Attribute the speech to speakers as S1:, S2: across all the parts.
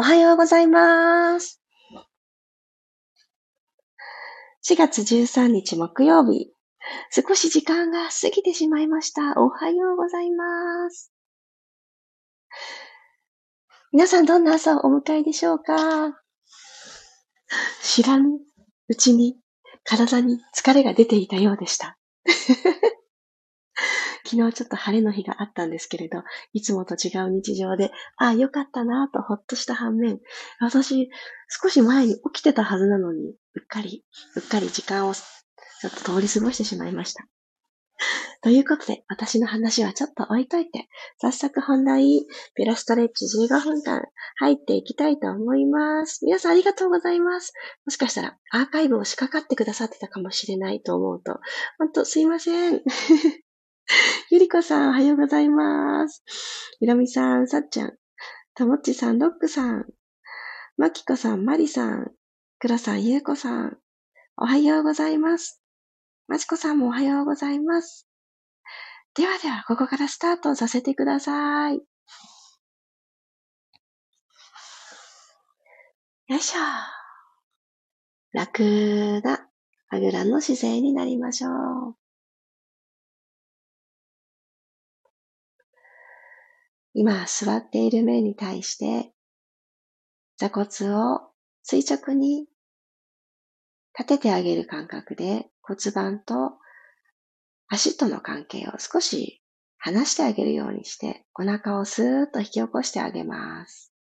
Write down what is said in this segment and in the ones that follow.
S1: おはようございます。4月13日木曜日。少し時間が過ぎてしまいました。おはようございます。皆さんどんな朝をお迎えでしょうか？知らぬうちに体に疲れが出ていたようでした。昨日ちょっと晴れの日があったんですけれど、いつもと違う日常で、ああ、よかったなとほっとした反面、私、少し前に起きてたはずなのに、うっかり、うっかり時間をちょっと通り過ごしてしまいました。ということで、私の話はちょっと置いといて、早速本題、ピラストレッチ15分間入っていきたいと思います。皆さんありがとうございます。もしかしたらアーカイブを仕掛かってくださってたかもしれないと思うと、ほんとすいません。ゆりこさん、おはようございます。ひろみさん、さっちゃん、ともっちさん、ロックさん、まきこさん、まりさん、くらさん、ゆうこさん、おはようございます。まちこさんもおはようございます。ではでは、ここからスタートさせてください。よいしょ。楽なあぐらの姿勢になりましょう。今座っている面に対して座骨を垂直に立ててあげる感覚で骨盤と足との関係を少し離してあげるようにしてお腹をスーッと引き起こしてあげます。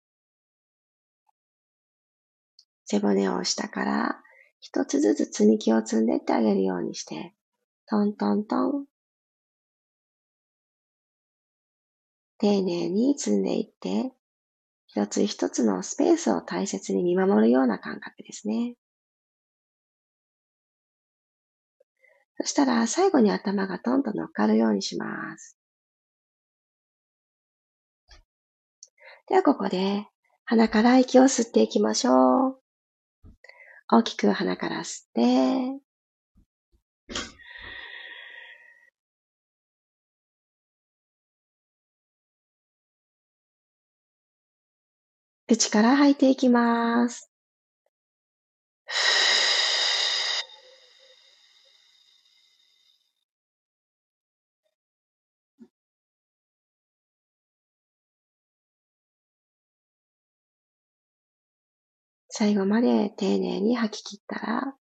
S1: 背骨を下から一つずつ積み木を積んでってあげるようにしてトントントン丁寧に積んでいって、一つ一つのスペースを大切に見守るような感覚ですね。そしたら最後に頭がトンと乗っかるようにします。ではここで鼻から息を吸っていきましょう。大きく鼻から吸って、口から吐いていきます。最後まで丁寧に吐き切ったら、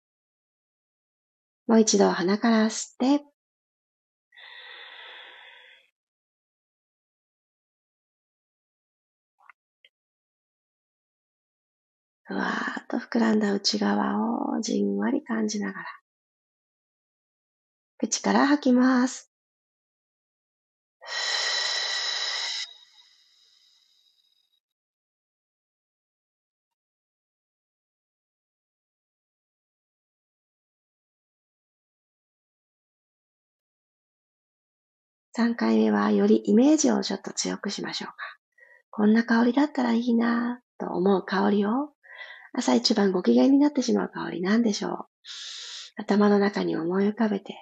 S1: もう一度鼻から吸って、ふわーっと膨らんだ内側をじんわり感じながら、口から吐きます。3回目はよりイメージをちょっと強くしましょうか。こんな香りだったらいいなと思う香りを朝一番ご機嫌になってしまう香りなんでしょう。頭の中に思い浮かべて、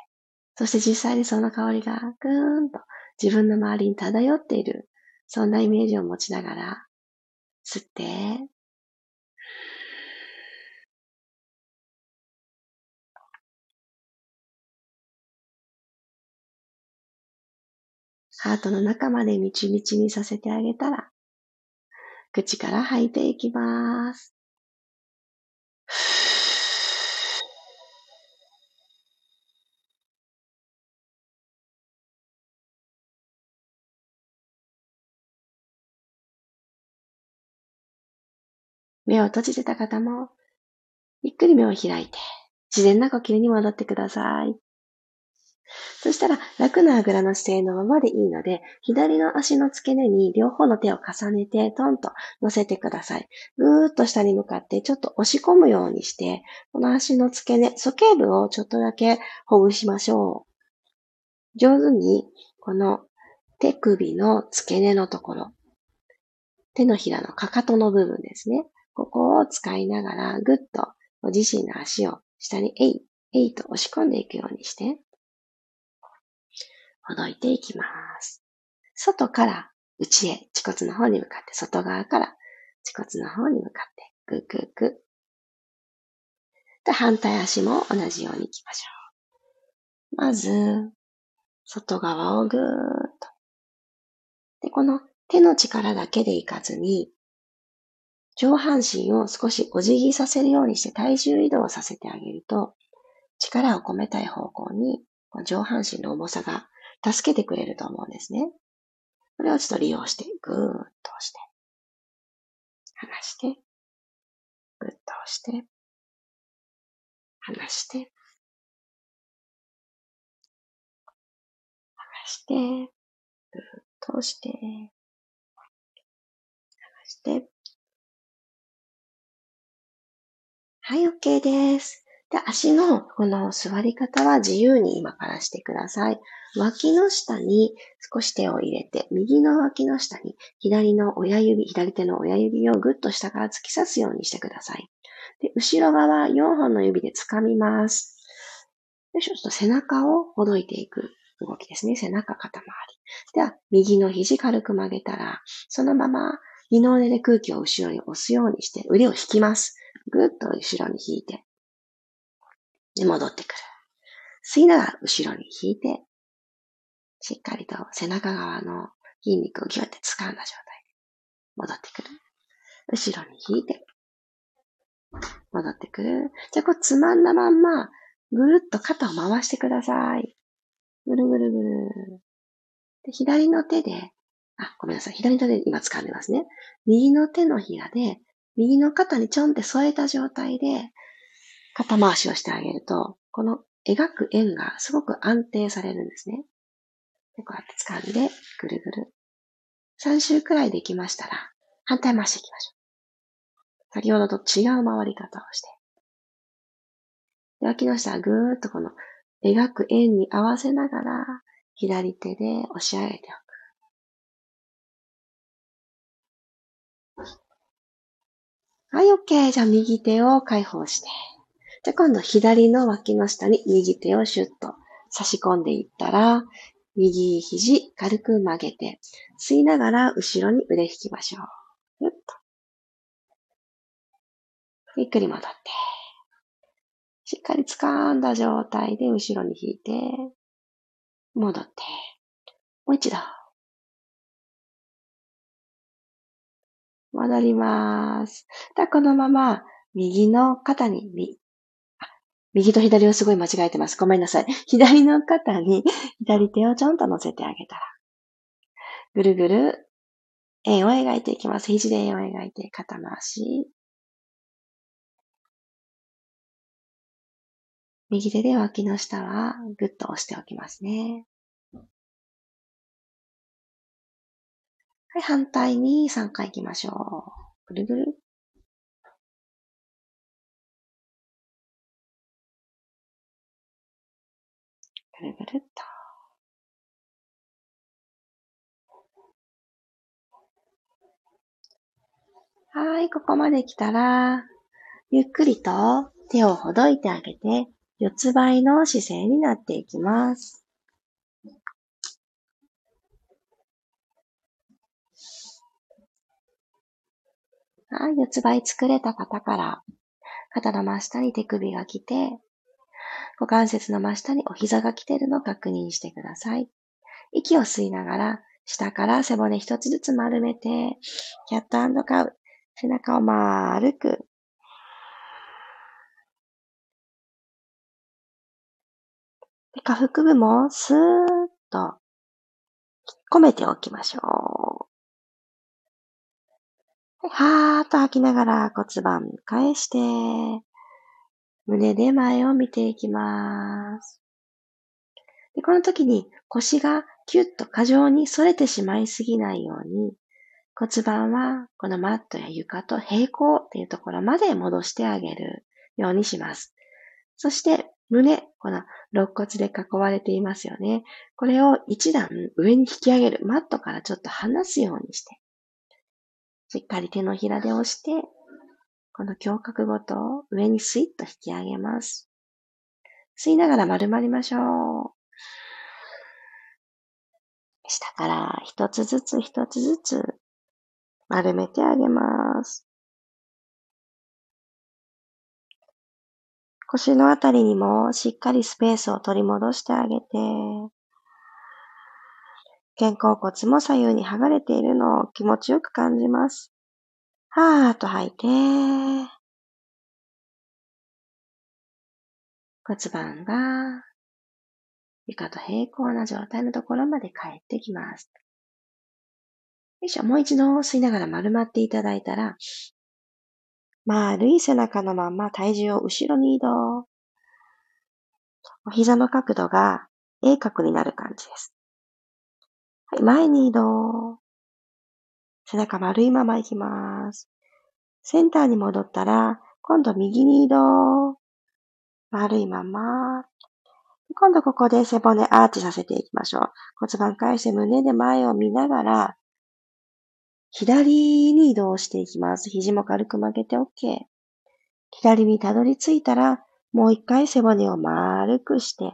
S1: そして実際にその香りがぐーんと自分の周りに漂っている、そんなイメージを持ちながら、吸って、ハートの中までみちみちにさせてあげたら、口から吐いていきます。目を閉じてた方も、ゆっくり目を開いて、自然な呼吸に戻ってください。そしたら、楽なあぐらの姿勢のままでいいので、左の足の付け根に両方の手を重ねて、トンと乗せてください。ぐーっと下に向かって、ちょっと押し込むようにして、この足の付け根、鼠径部をちょっとだけほぐしましょう。上手に、この手首の付け根のところ、手のひらのかかとの部分ですね。ここを使いながら、ぐっとご自身の足を下にえい、えいと押し込んでいくようにして、ほどいていきます。外から内へ、恥骨の方に向かって外側から恥骨の方に向かって、ぐぐぐ。で、反対足も同じように行きましょう。まず、外側をぐーっと。で、この手の力だけでいかずに、上半身を少しお辞儀させるようにして体重移動させてあげると、力を込めたい方向に上半身の重さが助けてくれると思うんですね。これをちょっと利用して、ぐーっと押して、離して、ぐっと押して、離して、離して、ぐっと押して、離して、はい、OK です。で、足のこの座り方は自由に今からしてください。脇の下に少し手を入れて、右の脇の下に左の親指、左手の親指をぐっと下から突き刺すようにしてください。で、後ろ側4本の指で掴みます。よいしょ、ちょっと背中をほどいていく動きですね。背中、肩周り。では、右の肘軽く曲げたら、そのまま二の腕で空気を後ろに押すようにして腕を引きます。ぐっと後ろに引いて。で、戻ってくる。吸いながら後ろに引いて、しっかりと背中側の筋肉をギュッて掴んだ状態で戻ってくる。後ろに引いて、戻ってくる。じゃあ、こうつまんだまんま、ぐるっと肩を回してください。ぐるぐるぐる。で左の手であ、ごめんなさい。左の手で今掴んでますね。右の手のひらで、右の肩にちょんって添えた状態で、肩回しをしてあげると、この描く円がすごく安定されるんですね。でこうやって掴んで、ぐるぐる。3周くらいできましたら、反対回していきましょう。先ほどと違う回り方をして。で脇の下はぐーっとこの描く円に合わせながら、左手で押し上げておく。はい、OK。じゃあ右手を解放して。じゃあ今度左の脇の下に右手をシュッと差し込んでいったら、右肘軽く曲げて、吸いながら後ろに腕引きましょう。ふっと。ゆっくり戻って。しっかり掴んだ状態で後ろに引いて、戻って。もう一度。戻ります。でこのまま、右の肩に、右と左をすごい間違えてます。ごめんなさい。左の肩に左手をちょんと乗せてあげたら、ぐるぐる円を描いていきます。肘で円を描いて、肩回し。右手で脇の下はぐっと押しておきますね。はい、反対に3回行きましょう。ぐるぐる。ぐるぐるっと。はい、ここまで来たら、ゆっくりと手をほどいてあげて、四つ倍の姿勢になっていきます。はい、四つ倍作れた方から、肩の真下に手首が来て、股関節の真下にお膝が来てるのを確認してください。息を吸いながら、下から背骨一つずつ丸めて、キャットカウ。背中を丸く。下腹部もスーッと込めておきましょう。はーっと吐きながら骨盤返して、胸で前を見ていきます。でこの時に腰がキュッと過剰に反れてしまいすぎないように、骨盤はこのマットや床と平行っていうところまで戻してあげるようにします。そして胸、この肋骨で囲われていますよね。これを一段上に引き上げる。マットからちょっと離すようにして、しっかり手のひらで押して、この胸郭ごと上にスイッと引き上げます。吸いながら丸まりましょう。下から一つずつ一つずつ丸めてあげます。腰のあたりにもしっかりスペースを取り戻してあげて、肩甲骨も左右に剥がれているのを気持ちよく感じます。はーっと吐いて、骨盤が床と平行な状態のところまで帰ってきます。よいしょ。もう一度吸いながら丸まっていただいたら、丸い背中のまま体重を後ろに移動。お膝の角度が鋭角になる感じです。はい、前に移動。背中丸いまま行きます。センターに戻ったら、今度右に移動。丸いまま。今度ここで背骨アーチさせていきましょう。骨盤返して胸で前を見ながら、左に移動していきます。肘も軽く曲げて OK。左にたどり着いたら、もう一回背骨を丸くして、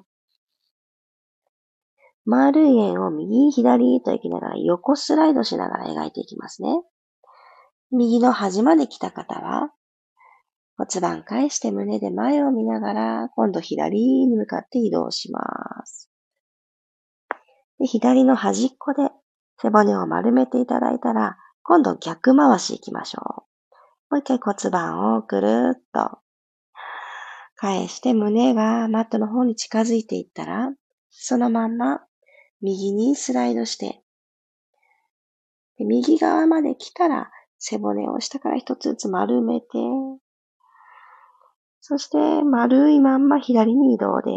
S1: 丸い円を右、左と行きながら横スライドしながら描いていきますね。右の端まで来た方は、骨盤返して胸で前を見ながら、今度左に向かって移動します。で左の端っこで背骨を丸めていただいたら、今度逆回し行きましょう。もう一回骨盤をくるっと返して胸がマットの方に近づいていったら、そのまんま右にスライドして、右側まで来たら背骨を下から一つずつ丸めて、そして丸いまんま左に移動で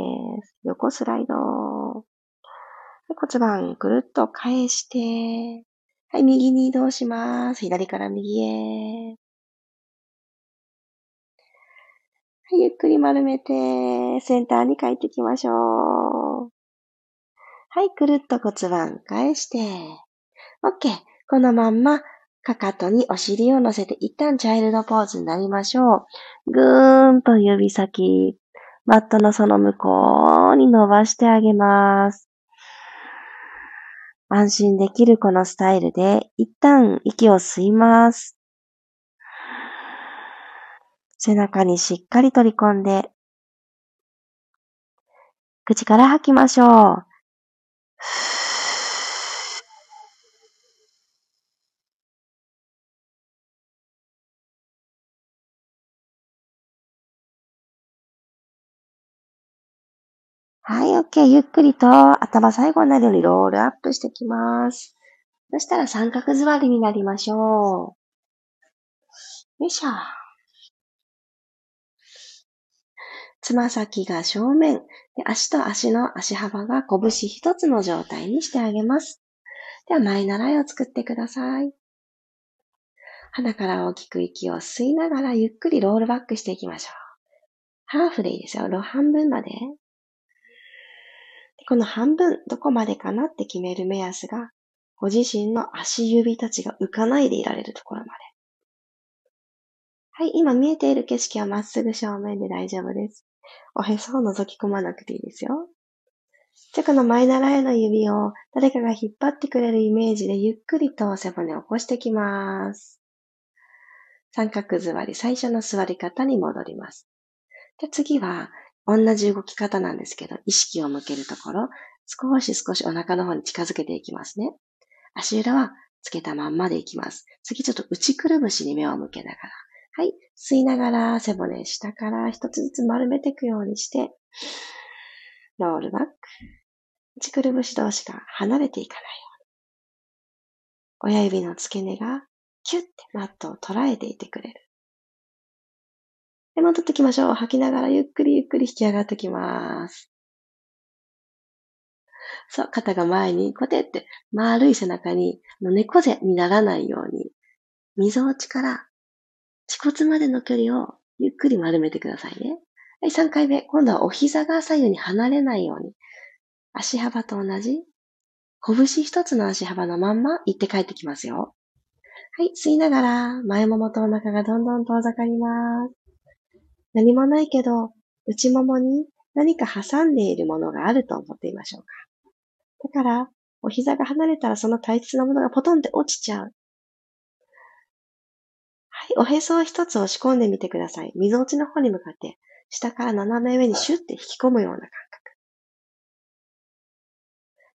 S1: す。横スライド。骨盤くるっと返して、はい、右に移動します。左から右へ。はい、ゆっくり丸めて、センターに帰ってきましょう。はい、くるっと骨盤返して。OK。このまんま、かかとにお尻を乗せて、一旦チャイルドポーズになりましょう。ぐーんと指先、マットのその向こうに伸ばしてあげます。安心できるこのスタイルで一旦息を吸います。背中にしっかり取り込んで、口から吐きましょう。はい、OK。ゆっくりと頭最後になるようにロールアップしてきます。そしたら三角座りになりましょう。よいしょ。つま先が正面、足と足の足幅が拳一つの状態にしてあげます。では、前習いを作ってください。鼻から大きく息を吸いながらゆっくりロールバックしていきましょう。ハーフでいいですよ。半分までこの半分、どこまでかなって決める目安が、ご自身の足指たちが浮かないでいられるところまで。はい、今見えている景色はまっすぐ正面で大丈夫です。おへそを覗き込まなくていいですよ。じゃこの前習いの指を誰かが引っ張ってくれるイメージでゆっくりと背骨を起こしてきます。三角座り、最初の座り方に戻ります。で次は、同じ動き方なんですけど、意識を向けるところ、少し少しお腹の方に近づけていきますね。足裏はつけたまんまでいきます。次ちょっと内くるぶしに目を向けながら。はい。吸いながら背骨下から一つずつ丸めていくようにして、ロールバック。内くるぶし同士が離れていかないように。親指の付け根がキュッてマットを捉えていてくれる。で、戻ってきましょう。吐きながらゆっくりゆっくり引き上がってきます。そう、肩が前にコテって丸い背中に猫背にならないように、溝落ちから恥骨までの距離をゆっくり丸めてくださいね。はい、3回目。今度はお膝が左右に離れないように、足幅と同じ、拳一つの足幅のまんま行って帰ってきますよ。はい、吸いながら、前ももとお腹がどんどん遠ざかります。何もないけど、内ももに何か挟んでいるものがあると思っていましょうか。だから、お膝が離れたらその大切なものがポトンって落ちちゃう。はい、おへそを一つ押し込んでみてください。溝落ちの方に向かって、下から斜め上にシュッて引き込むような感覚。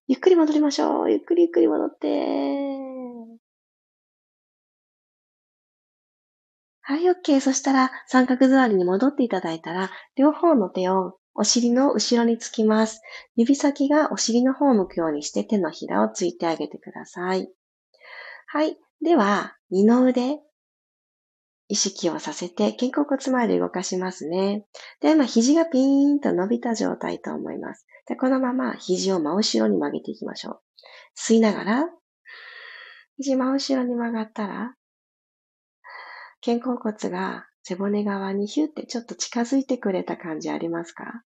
S1: ゆっくり戻りましょう。ゆっくりゆっくり戻って。はい、OK。そしたら、三角座りに戻っていただいたら、両方の手をお尻の後ろにつきます。指先がお尻の方を向くようにして手のひらをついてあげてください。はい。では、二の腕、意識をさせて肩甲骨周り動かしますね。で、今、肘がピーンと伸びた状態と思います。で、このまま肘を真後ろに曲げていきましょう。吸いながら、肘真後ろに曲がったら、肩甲骨が背骨側にヒュってちょっと近づいてくれた感じありますか？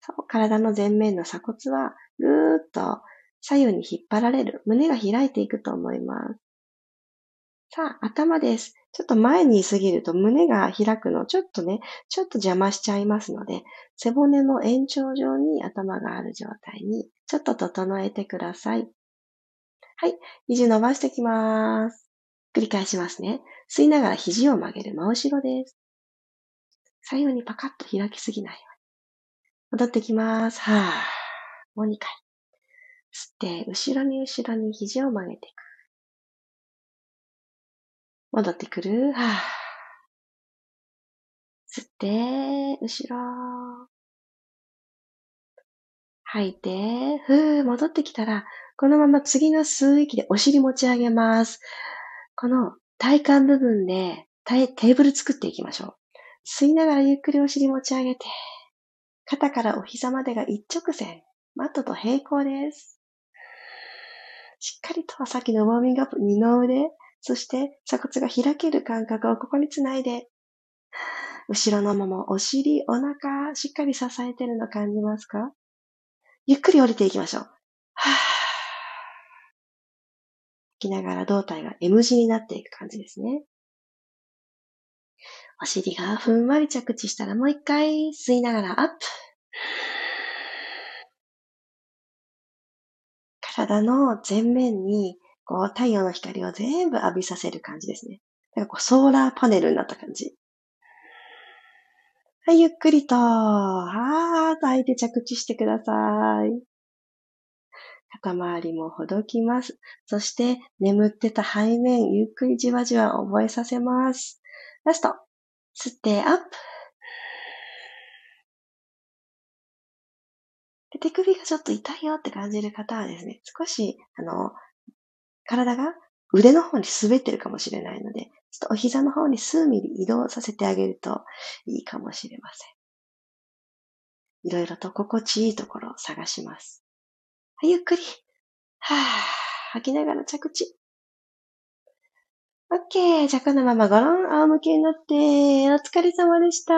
S1: そう、体の前面の鎖骨はぐーっと左右に引っ張られる。胸が開いていくと思います。さあ、頭です。ちょっと前に過ぎると胸が開くのちょっとね、ちょっと邪魔しちゃいますので、背骨の延長上に頭がある状態にちょっと整えてください。はい。肘伸ばしてきます。繰り返しますね。吸いながら肘を曲げる真後ろです。左右にパカッと開きすぎないように。戻ってきます。はぁ。もう2回。吸って、後ろに後ろに肘を曲げていく。戻ってくる？はぁ。吸って、後ろ。吐いて、ふー、戻ってきたら、このまま次の吸う息でお尻持ち上げます。この体幹部分でテーブル作っていきましょう。吸いながらゆっくりお尻持ち上げて、肩からお膝までが一直線、マットと平行です。しっかりとさっきのウォーミングアップ、二の腕、そして鎖骨が開ける感覚をここにつないで、後ろのもも、お尻、お腹、しっかり支えてるの感じますか？ゆっくり降りていきましょう。はぁきながら胴体が M 字になっていく感じですね。お尻がふんわり着地したらもう一回吸いながらアップ。体の前面にこう太陽の光を全部浴びさせる感じですね。だかこうソーラーパネルになった感じ。はい、ゆっくりと、はーっと相手着地してください。肩周りもほどきます。そして眠ってた背面、ゆっくりじわじわ覚えさせます。ラスト。吸ってアップ。手首がちょっと痛いよって感じる方はですね、少し、あの、体が腕の方に滑ってるかもしれないので、ちょっとお膝の方に数ミリ移動させてあげるといいかもしれません。いろいろと心地いいところを探します。ゆっくり。はぁ、吐きながら着地。オッケー。じゃあこのままゴロン仰向けになって、お疲れ様でした。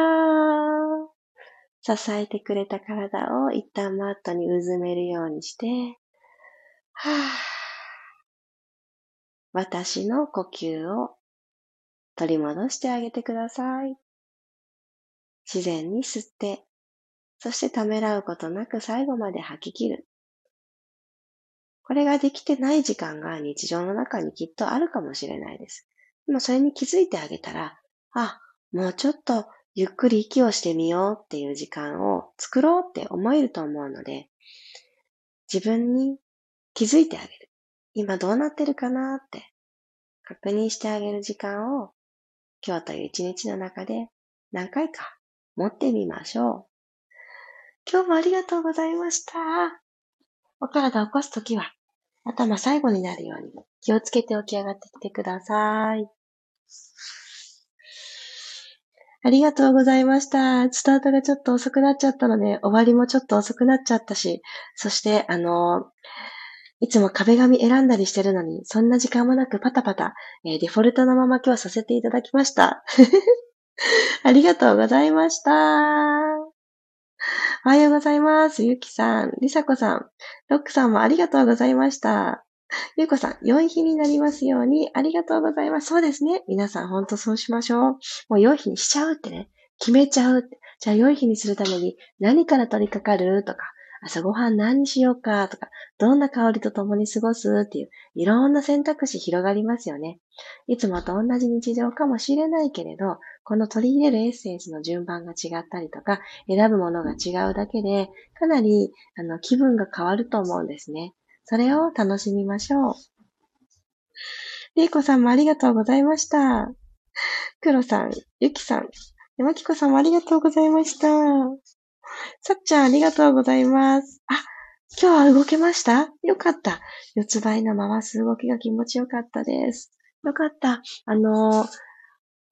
S1: 支えてくれた体を一旦マットにうずめるようにして、はぁ、私の呼吸を取り戻してあげてください。自然に吸って、そしてためらうことなく最後まで吐き切る。これができてない時間が日常の中にきっとあるかもしれないです。でもそれに気づいてあげたら、あ、もうちょっとゆっくり息をしてみようっていう時間を作ろうって思えると思うので、自分に気づいてあげる。今どうなってるかなって確認してあげる時間を今日という一日の中で何回か持ってみましょう。今日もありがとうございました。お体を起こすときは頭最後になるように気をつけて起き上がってきてください。ありがとうございました。スタートがちょっと遅くなっちゃったので、終わりもちょっと遅くなっちゃったし、そして、あの、いつも壁紙選んだりしてるのに、そんな時間もなくパタパタ、えー、デフォルトのまま今日させていただきました。ありがとうございました。おはようございます。ゆきさん、りさこさん、ロックさんもありがとうございました。ゆうこさん、良い日になりますように、ありがとうございます。そうですね。皆さん、ほんとそうしましょう。もう良い日にしちゃうってね。決めちゃうって。じゃあ、良い日にするために何から取り掛かる？とか、朝ごはん何にしようかとか、どんな香りと共に過ごすっていう、いろんな選択肢広がりますよね。いつもと同じ日常かもしれないけれど、この取り入れるエッセンスの順番が違ったりとか、選ぶものが違うだけで、かなりあの気分が変わると思うんですね。それを楽しみましょう。りいこさんもありがとうございました。くろさん、ゆきさん、山きこさんもありがとうございました。さっちゃんありがとうございます。あ、今日は動けました？よかった。四つ倍の回す動きが気持ちよかったです。よかった。あの、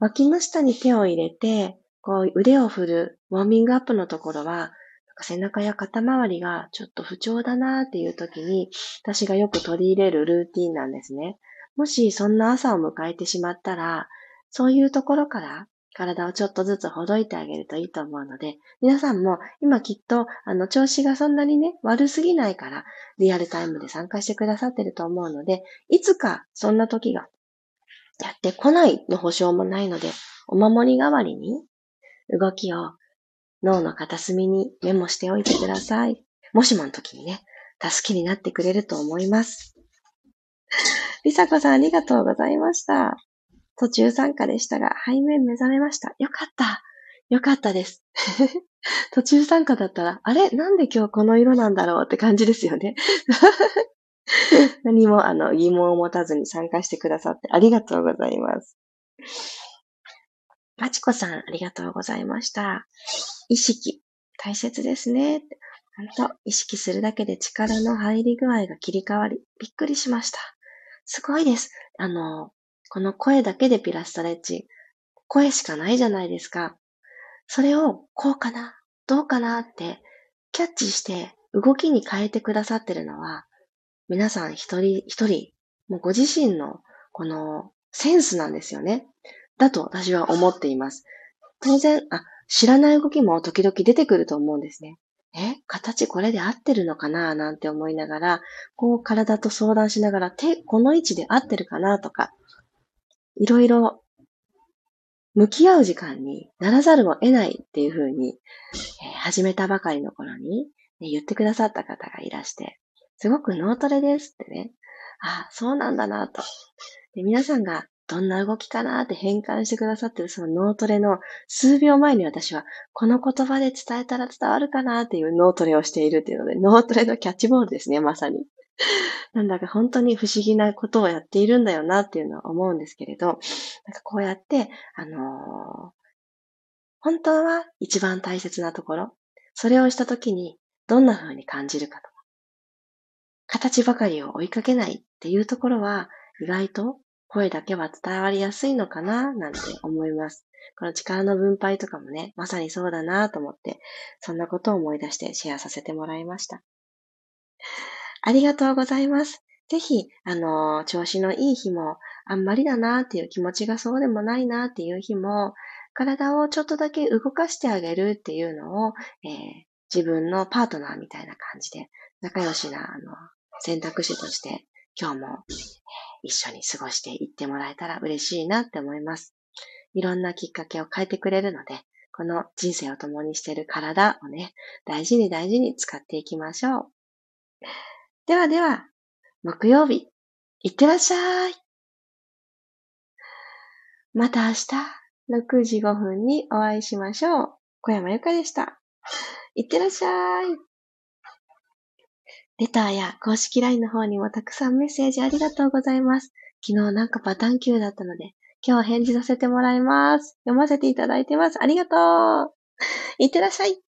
S1: 脇の下に手を入れて、こう腕を振るウォーミングアップのところは、背中や肩周りがちょっと不調だなっていう時に、私がよく取り入れるルーティンなんですね。もしそんな朝を迎えてしまったら、そういうところから体をちょっとずつほどいてあげるといいと思うので、皆さんも今きっと、あの、調子がそんなにね、悪すぎないから、リアルタイムで参加してくださってると思うので、いつかそんな時がやってこないの保証もないので、お守り代わりに動きを脳の片隅にメモしておいてください。もしもの時にね、助けになってくれると思います。りさこさんありがとうございました。途中参加でしたが、背面目覚めました。よかった。よかったです。途中参加だったら、あれ？なんで今日この色なんだろうって感じですよね。何もあの疑問を持たずに参加してくださってありがとうございます。まちこさん、ありがとうございました。意識、大切ですね。本当、意識するだけで力の入り具合が切り替わり、びっくりしました。すごいです。あの、この声だけでピラストレッチ、声しかないじゃないですか。それをこうかな、どうかなってキャッチして動きに変えてくださってるのは、皆さん一人一人、もうご自身のこのセンスなんですよね。だと私は思っています。当然、あ、知らない動きも時々出てくると思うんですね。え、形これで合ってるのかななんて思いながら、こう体と相談しながら、手、この位置で合ってるかなとか、いろいろ向き合う時間にならざるを得ないっていうふうに、えー、始めたばかりの頃に、ね、言ってくださった方がいらして、すごく脳トレですってね。あ、そうなんだなと。で皆さんがどんな動きかなって変換してくださってるその脳トレの数秒前に私はこの言葉で伝えたら伝わるかなっていう脳トレをしているっていうので、脳トレのキャッチボールですね、まさに。なんだか本当に不思議なことをやっているんだよなっていうのは思うんですけれど、なんかこうやって、あのー、本当は一番大切なところ、それをしたときにどんな風に感じるかとか、形ばかりを追いかけないっていうところは、意外と声だけは伝わりやすいのかななんて思います。この力の分配とかもね、まさにそうだなと思って、そんなことを思い出してシェアさせてもらいました。ありがとうございます。ぜひ、あの、調子のいい日も、あんまりだなっていう気持ちがそうでもないなっていう日も、体をちょっとだけ動かしてあげるっていうのを、えー、自分のパートナーみたいな感じで、仲良しな、あの、選択肢として、今日も一緒に過ごしていってもらえたら嬉しいなって思います。いろんなきっかけを変えてくれるので、この人生を共にしている体をね、大事に大事に使っていきましょう。ではでは、木曜日、いってらっしゃい。また明日、6時5分にお会いしましょう。小山由かでした。いってらっしゃい。レターや公式 LINE の方にもたくさんメッセージありがとうございます。昨日なんかパターン級だったので、今日返事させてもらいます。読ませていただいてます。ありがとう。いってらっしゃい。